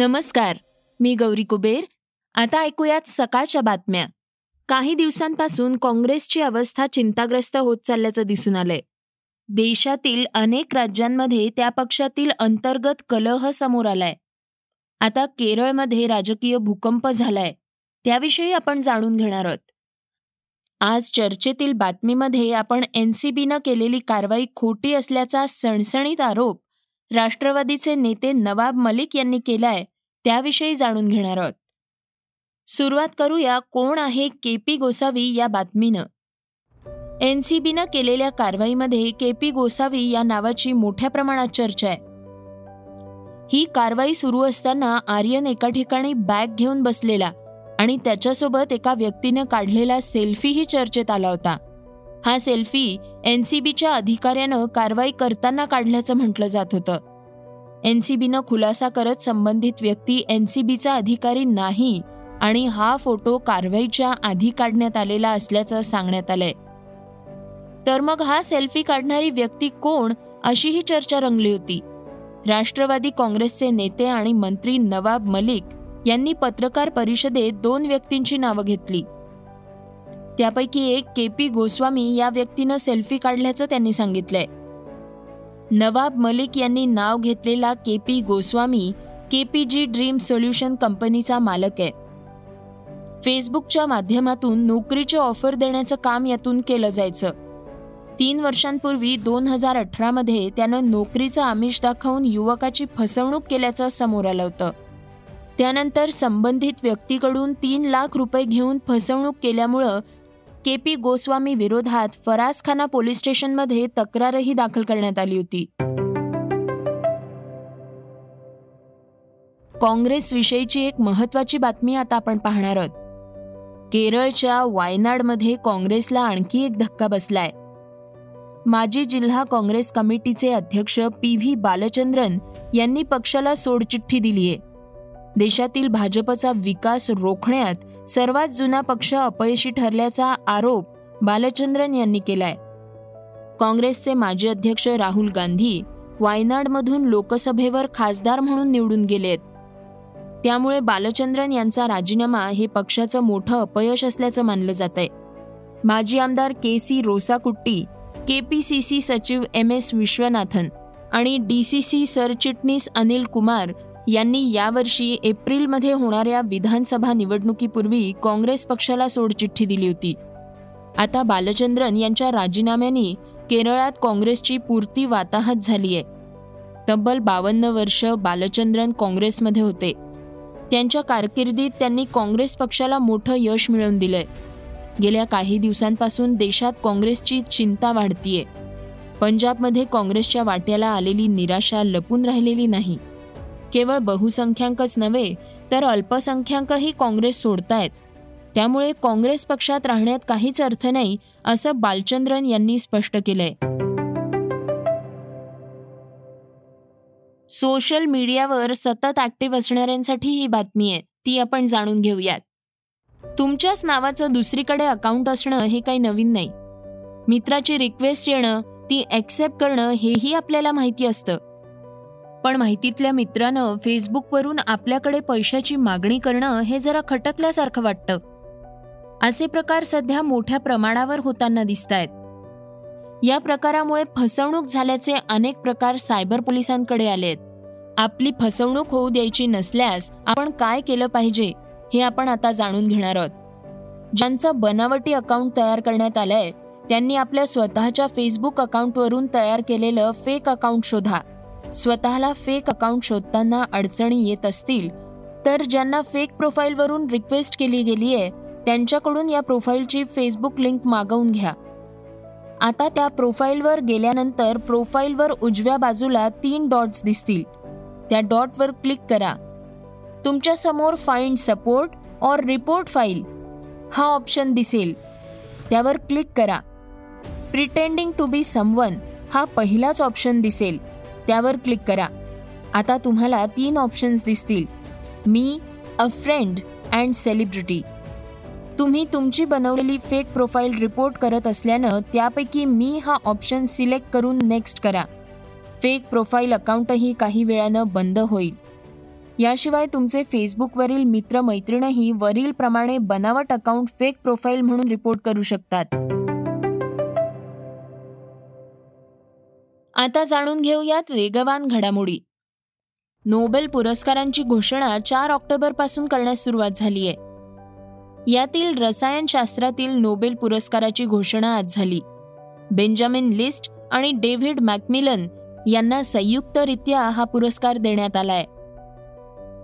नमस्कार मी गौरी कुबेर. आता ऐकूयात सकाळच्या बातम्या. काही दिवसांपासून काँग्रेसची अवस्था चिंताग्रस्त होत चालल्याचं दिसून आलंय. देशातील अनेक राज्यांमध्ये त्या पक्षातील अंतर्गत कलह समोर आलाय. आता केरळमध्ये राजकीय भूकंप झालाय त्याविषयी आपण जाणून घेणार आहोत. आज चर्चेतील बातमीमध्ये आपण एनसीबीनं केलेली कारवाई खोटी असल्याचा सणसणीत आरोप राष्ट्रवादीचे नेते नवाब मलिक यांनी केलाय त्याविषयी जाणून घेणार आहोत. सुरुवात करूया कोण आहे के पी गोसावी या बातमीनं. एनसीबीनं केलेल्या कारवाईमध्ये के पी गोसावी या नावाची मोठ्या प्रमाणात चर्चा आहे. ही कारवाई सुरू असताना आर्यन एका ठिकाणी बॅग घेऊन बसलेला आणि त्याच्यासोबत एका व्यक्तीनं काढलेला सेल्फीही चर्चेत आला होता. हा सेल्फी एन सी बीच्या अधिकाऱ्यानं कारवाई करताना काढल्याचं म्हटलं जात होतं. एन सी बीनं खुलासा करत संबंधित व्यक्ती एन सी बीचा अधिकारी नाही आणि हा फोटो कारवाईच्या आधी काढण्यात आलेला असल्याचं सांगण्यात आलंय. तर मग हा सेल्फी काढणारी व्यक्ती कोण अशीही चर्चा रंगली होती. राष्ट्रवादी काँग्रेसचे नेते आणि मंत्री नवाब मलिक यांनी पत्रकार परिषदेत दोन व्यक्तींची नावं घेतली. त्यापैकी एक के पी गोस्वामी या व्यक्तीनं सेल्फी काढल्याचं त्यांनी सांगितलंय. नवाब मलिक यांनी नाव घेतलेला K P Goswami K P G dream solution कंपनीचा मालक आहे. फेसबुकच्या माध्यमातून नोकरीची ऑफर देण्याचं काम यातून केलं जायचं. तीन वर्षांपूर्वी दोन हजार अठरामध्ये त्यानं नोकरीचं आमिष दाखवून युवकाची फसवणूक केल्याचं समोर आलं होतं. त्यानंतर संबंधित व्यक्तीकडून तीन लाख रुपये घेऊन फसवणूक केल्यामुळं के पी गोस्वामी विरोधात फरासखाना पोलीस स्टेशनमध्ये तक्रारही दाखल करण्यात आली होती. काँग्रेस विषयीची एक महत्वाची बातमी आता आपण पाहणार आहोत. केरळच्या वायनाडमध्ये काँग्रेसला आणखी एक धक्का बसलाय. माजी जिल्हा काँग्रेस कमिटीचे अध्यक्ष पी व्ही बालचंद्रन यांनी पक्षाला सोडचिठ्ठी दिलीय. देशातील भाजपचा विकास रोखण्यात सर्वात जुना पक्ष अपयशी ठरल्याचा आरोप बालचंद्रन यांनी केलाय. काँग्रेसचे माजी अध्यक्ष राहुल गांधी वायनाडमधून लोकसभेवर खासदार म्हणून निवडून गेलेत. त्यामुळे बालचंद्रन यांचा राजीनामा हे पक्षाचं मोठं अपयश असल्याचं मानलं जात आहे माजी आमदार K C Rosakutty K P C C सचिव एम एस विश्वनाथन आणि डी सी सी सरचिटणीस अनिल कुमार यांनी यावर्षी एप्रिलमध्ये होणाऱ्या विधानसभा निवडणुकीपूर्वी काँग्रेस पक्षाला सोडचिठ्ठी दिली होती. आता बालचंद्रन यांच्या राजीनाम्याने केरळात काँग्रेसची पुरती वाताहत झाली आहे. तब्बल बावन्न वर्ष बालचंद्रन काँग्रेसमध्ये होते. त्यांच्या कारकिर्दीत त्यांनी काँग्रेस पक्षाला मोठं यश मिळवून दिलंय. गेल्या काही दिवसांपासून देशात काँग्रेसची चिंता वाढतीये. पंजाबमध्ये काँग्रेसच्या वाट्याला आलेली निराशा लपून राहिलेली नाही. केवळ बहुसंख्याकच नव्हे तर अल्पसंख्याकही काँग्रेस सोडतायत. त्यामुळे काँग्रेस पक्षात राहण्यात काहीच अर्थ नाही असं बालचंद्रन यांनी स्पष्ट केलंय. सोशल मीडियावर सतत ऍक्टिव्ह असणाऱ्यांसाठी ही बातमी आहे ती आपण जाणून घेऊयात. तुमच्याच नावाचं दुसरीकडे अकाउंट असणं हे काही नवीन नाही. मित्राची रिक्वेस्ट येणं ती ॲक्सेप्ट करणं हेही आपल्याला माहिती असतं. पण माहितीतल्या मित्रानं फेसबुकवरून आपल्याकडे पैशाची मागणी करणं हे जरा खटकल्यासारखं वाटतं. असे प्रकार सध्या मोठ्या प्रमाणावर होताना दिसत आहेत या प्रकारामुळे फसवणूक झाल्याचे अनेक प्रकार सायबर पोलिसांकडे आलेत. आपली फसवणूक होऊ द्यायची नसल्यास आपण काय केलं पाहिजे हे आपण आता जाणून घेणार आहोत. ज्यांचं बनावटी अकाउंट तयार करण्यात आलंय त्यांनी आपल्या स्वतःच्या फेसबुक अकाउंटवरून तयार केलेलं फेक अकाउंट शोधा. स्वतःला फेक अकाउंट शोधताना अडचणी येत असतील तर ज्यांना फेक प्रोफाईलवरून रिक्वेस्ट केली गेली आहे त्यांच्याकडून या प्रोफाईलची फेसबुक लिंक मागवून घ्या. आता त्या प्रोफाईलवर गेल्यानंतर प्रोफाईलवर उजव्या बाजूला तीन डॉट्स दिसतील. त्या डॉटवर क्लिक करा. तुमच्यासमोर find support or report file हा ऑप्शन दिसेल. त्यावर क्लिक करा. प्रिटेंडिंग टू बी समवन हा पहिलाच ऑप्शन दिसेल. त्यावर क्लिक करा. आता तुम्हाला तीन ऑप्शन्स दिसतील. Me a friend and celebrity तुम्ही तुमची बनवलेली फेक प्रोफाईल रिपोर्ट करत असल्यानं त्यापैकी मी हा ऑप्शन सिलेक्ट करून नेक्स्ट करा. फेक प्रोफाईल अकाउंटही काही वेळानं बंद होईल. याशिवाय तुमचे फेसबुकवरील मित्रमैत्रिणही वरीलप्रमाणे वरील प्रमाणे बनावट अकाउंट फेक प्रोफाईल म्हणून रिपोर्ट करू शकतात. आता जाणून घेऊयात वेगवान घडामोडी. नोबेल पुरस्कारांची घोषणा चार ऑक्टोबरपासून करण्यास सुरुवात झाली आहे यातील रसायनशास्त्रातील नोबेल पुरस्काराची घोषणा आज झाली. बेंजामिन लिस्ट आणि डेव्हिड मॅकमिलन यांना संयुक्तरित्या हा पुरस्कार देण्यात आलाय.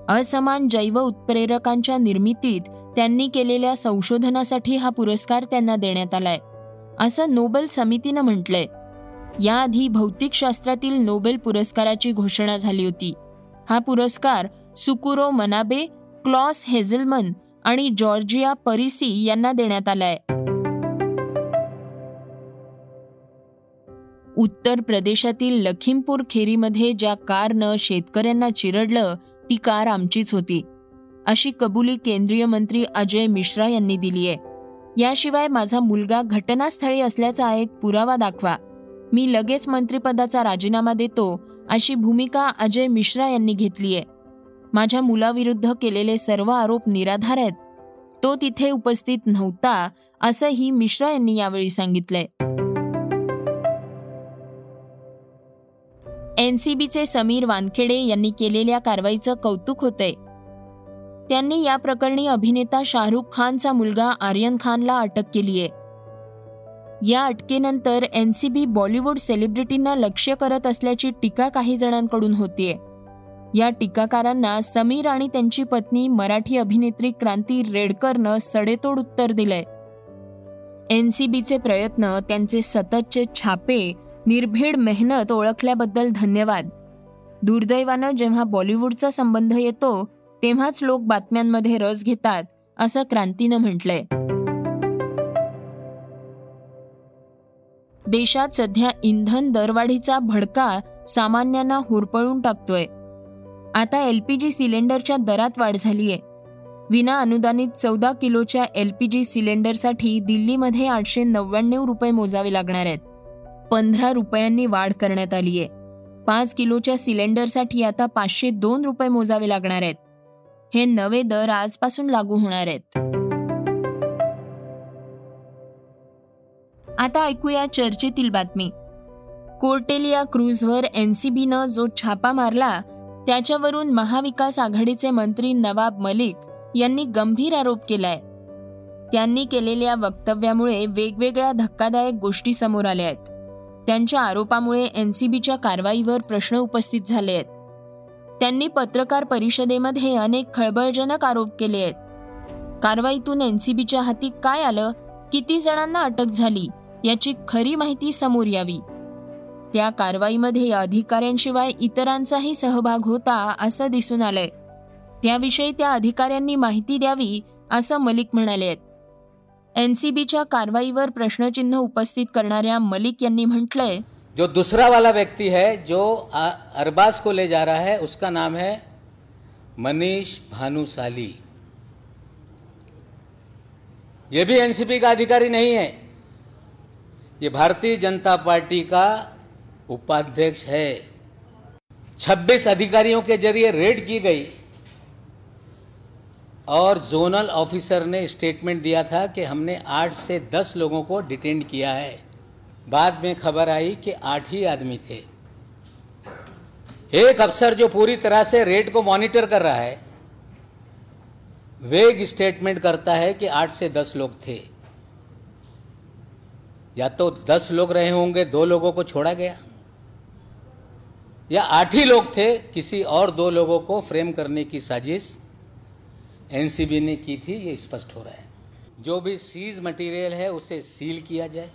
असमान जैव उत्प्रेरकांच्या निर्मितीत त्यांनी केलेल्या संशोधनासाठी हा पुरस्कार त्यांना देण्यात आलाय. असं नोबेल समितीनं म्हटलंय. याआधी भौतिकशास्त्रातील नोबेल पुरस्काराची घोषणा झाली होती. हा पुरस्कार सुकुरो मनाबे क्लॉस हेझलमन आणि जॉर्जिया परिसी यांना देण्यात आलाय. उत्तर प्रदेशातील लखीमपूर खेरीमध्ये ज्या कारनं शेतकऱ्यांना चिरडलं ती कार आमचीच होती. अशी कबुली केंद्रीय मंत्री अजय मिश्रा यांनी दिली आहे याशिवाय माझा मुलगा घटनास्थळी असल्याचा एक पुरावा दाखवा. मी लगेच मंत्रिपदाचा राजीनामा देतो अशी भूमिका अजय मिश्रा यांनी घेतली आहे. माझ्या मुलाविरुद्ध केलेले सर्व आरोप निराधार आहेत. तो तिथे उपस्थित नव्हता असंही मिश्रा यांनी यावेळी सांगितलंय. एनसीबीचे समीर वानखेडे यांनी केलेल्या कारवाईचं कौतुक होतंय. त्यांनी या प्रकरणी अभिनेता शाहरुख खानचा मुलगा आर्यन खानला अटक केली आहे या अटकेनंतर एनसीबी बॉलिवूड सेलिब्रिटींना लक्ष्य करत असल्याची टीका काही जणांकडून होतीये. या टीकाकारांना समीर आणि त्यांची पत्नी मराठी अभिनेत्री क्रांती रेडकरनं सडेतोड उत्तर दिलंय. एनसीबीचे प्रयत्न त्यांचे सततचे छापे निर्भीड मेहनत ओळखल्याबद्दल धन्यवाद. दुर्दैवानं जेव्हा बॉलिवूडचा संबंध येतो तेव्हाच लोक बातम्यांमध्ये रस घेतात असं क्रांतीनं म्हटलंय. देशात सध्या इंधन दरवाढीचा भडका सामान्यांना होरपळून टाकतोय. आता एलपीजी सिलेंडरच्या दरात वाढ झालीय. विना अनुदानित चौदा किलोच्या एलपीजी सिलेंडरसाठी दिल्लीमध्ये आठशे नव्याण्णव रुपये मोजावे लागणार आहेत. पंधरा रुपयांनी वाढ करण्यात आली आहे पाच किलोच्या सिलेंडरसाठी आता पाचशे दोन रुपये मोजावे लागणार आहेत. हे नवे दर आजपासून लागू होणार आहेत. आता ऐकूया चर्चेतील बातमी. कोर्टेलिया क्रूजवर एनसीबीनं जो छापा मारला त्याच्यावरून महाविकास आघाडीचे मंत्री नवाब मलिक यांनी गंभीर आरोप केलाय. त्यांनी केलेल्या वक्तव्यामुळे वेगवेगळ्या धक्कादायक गोष्टी समोर आल्या आहेत. त्यांच्या आरोपामुळे एनसीबीच्या कारवाईवर प्रश्न उपस्थित झाले आहेत. त्यांनी पत्रकार परिषदेमध्ये अनेक खळबळजनक आरोप केले आहेत. कारवाईतून एनसीबीच्या हाती काय आलं? किती जणांना अटक झाली? याची खरी माहिती समोर यावी. त्या कारवाईमध्ये अधिकाऱ्यांशिवाय इतरांचाही सहभाग होता असं दिसून आलंय. त्याविषयी त्या अधिकाऱ्यांनी माहिती द्यावी असं मलिक म्हणाले आहेत. एनसीबीच्या कारवाईवर प्रश्नचिन्ह उपस्थित करणाऱ्या मलिक यांनी म्हटलंय जो दूसरा वाला व्यक्ती है जो अरबाज को ले जा रहा है उसका नाम है मनीष भानुशाली ये भी एनसीपी का अधिकारी नहीं है। ये भारतीय जनता पार्टी का उपाध्यक्ष है। 26 अधिकारियों के ज़रिए रेड की गई। और जोनल ऑफिसर ने स्टेटमेंट दिया था कि हमने आठ से दस लोगों को डिटेंड किया है। बाद में खबर आई कि आठ ही आदमी थे। एक अफसर जो पूरी तरह से रेड को मॉनिटर कर रहा है, वेग स्टेटमेंट करता है कि आठ से दस लोग थे। या तो दस लोग रहे होंगे, दो लोगों को छोड़ा गया। या आठ ही लोग थे, किसी और दो लोगों को फ्रेम करने की साजिश एनसीबी ने की थी, ये स्पष्ट हो रहा है। जो भी सीज मटेरियल है, उसे सील किया जाए।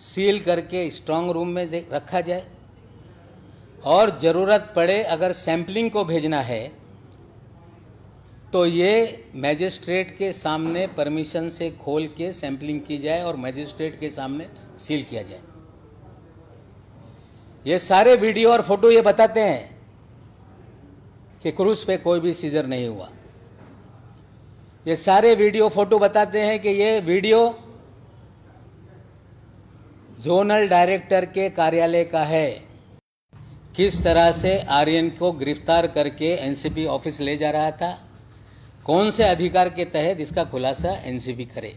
सील करके स्ट्रांग रूम में रखा जाए। और ज़रूरत पड़े, अगर सैंपलिंग को भेजना है तो ये मैजिस्ट्रेट के सामने परमिशन से खोल के सैंपलिंग की जाए और मैजिस्ट्रेट के सामने सील किया जाए। ये सारे वीडियो और फ़ोटो ये बताते हैं कि क्रूज पे कोई भी सीजर नहीं हुआ। ये सारे वीडियो फ़ोटो बताते हैं कि ये वीडियो जोनल डायरेक्टर के कार्यालय का है। किस तरह से आर्यन को गिरफ़्तार करके एनसीपी ऑफ़िस ले जा रहा था? कौन से अधिकार के तहत इसका खुलासा एनसीबी करे?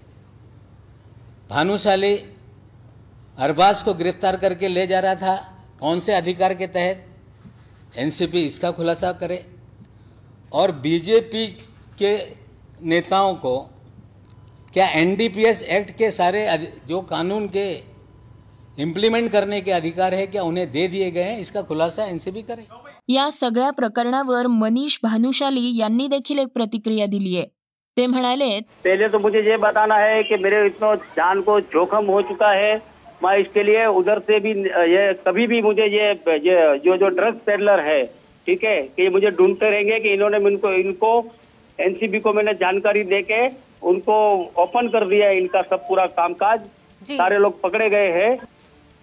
भानुशाली अरबाज को गिरफ़्तार करके ले जा रहा था, कौन से अधिकार के तहत? एनसीपी इसका खुलासा करे। और बीजेपी के नेताओं को, क्या एनडीपीएस एक्ट के सारे जो कानून के इम्प्लिमेंट करने के अधिकार है, क्या उन्हें दे दिए गए हैं, इसका खुलासा एनसीबी करे? या सगळ्या प्रकरणावर मनीष भानुशाली यांनी देखील एक प्रतिक्रिया दिली आहे. ते म्हणाले पहले तो मुझे ये बताना है कि मेरे इतना जान को जोखम हो चुका है। मैं इसके लिए उधर से भी ये कभी भी मुझे ये ये जो जो ड्रग्स पेडलर है ठीक है कि मुझे ढूंढते रहेंगे कि इन्होंने इनको इनको एनसीबी को मैंने जानकारी दे के उनको ओपन कर दिया है इनका सब पूरा कामकाज। सारे लोग पकड़े गए हैं।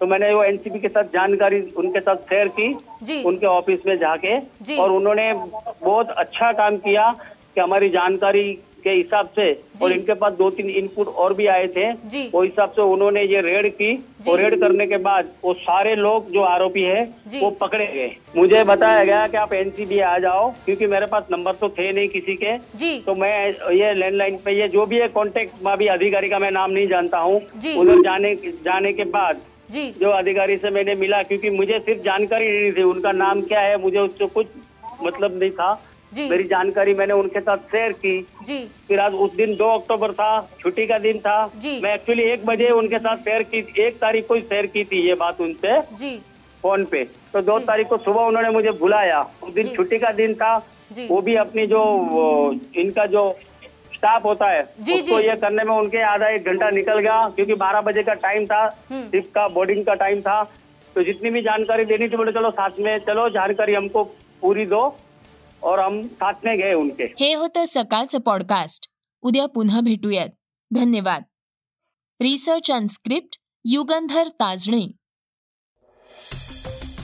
तो मैंने वो एनसीबी के साथ जानकारी उनके साथ शेयर की उनके ऑफ़िस में जाके। और उन्होंने बहुत अच्छा काम किया कि हमारी जानकारी के हिसाब से और इनके पास दो तीन इनपुट और भी आए थे वो हिसाब से उन्होंने ये रेड की और रेड करने के बाद वो सारे लोग जो आरोपी है वो पकड़े गए। मुझे बताया गया कि आप एनसीबी आ जाओ क्योंकि मेरे पास नंबर तो थे नहीं किसी के। तो मैं ये लैंडलाइन पे ये जो भी है कॉन्टेक्ट में भी अधिकारी का मैं नाम नहीं जानता हूँ। उधर जाने जाने के बाद जी। जो अधिकारी से मैंने मिला क्योंकि मुझे सिर्फ़ जानकारी नहीं थी। उनका नाम क्या है मुझे उससे कुछ मतलब नहीं था। जी। मेरी जानकारी मैंने उनके साथ शेयर की। जी। फिर आज उस दिन दो अक्टूबर था छुट्टी का दिन था। जी। मैं एक्चुअली एक बजे उनके साथ शेयर की एक तारीख को शेयर की थी ये बात उनसे। जी। फ़ोन पे। तो दो तारीख को सुबह उन्होंने मुझे बुलाया। उस दिन छुट्टी का दिन था। वो भी अपनी जो इनका जो स्टाफ होता है। जी, उसको जी. ये करने में उनके आधा एक घंटा निकल गया क्योंकि 12 बजे का टाइम था शिफ्ट हम्म। का बोर्डिंग का टाइम था। तो जितनी भी जानकारी देनी थी बोले चलो साथ में चलो जानकारी हमको पूरी दो। और हम साथ में गए उनके। हे होतं सकाळचं पॉडकास्ट उद्या पुन्हा भेटूयात। धन्यवाद। Research and script Yugandhar Tajane.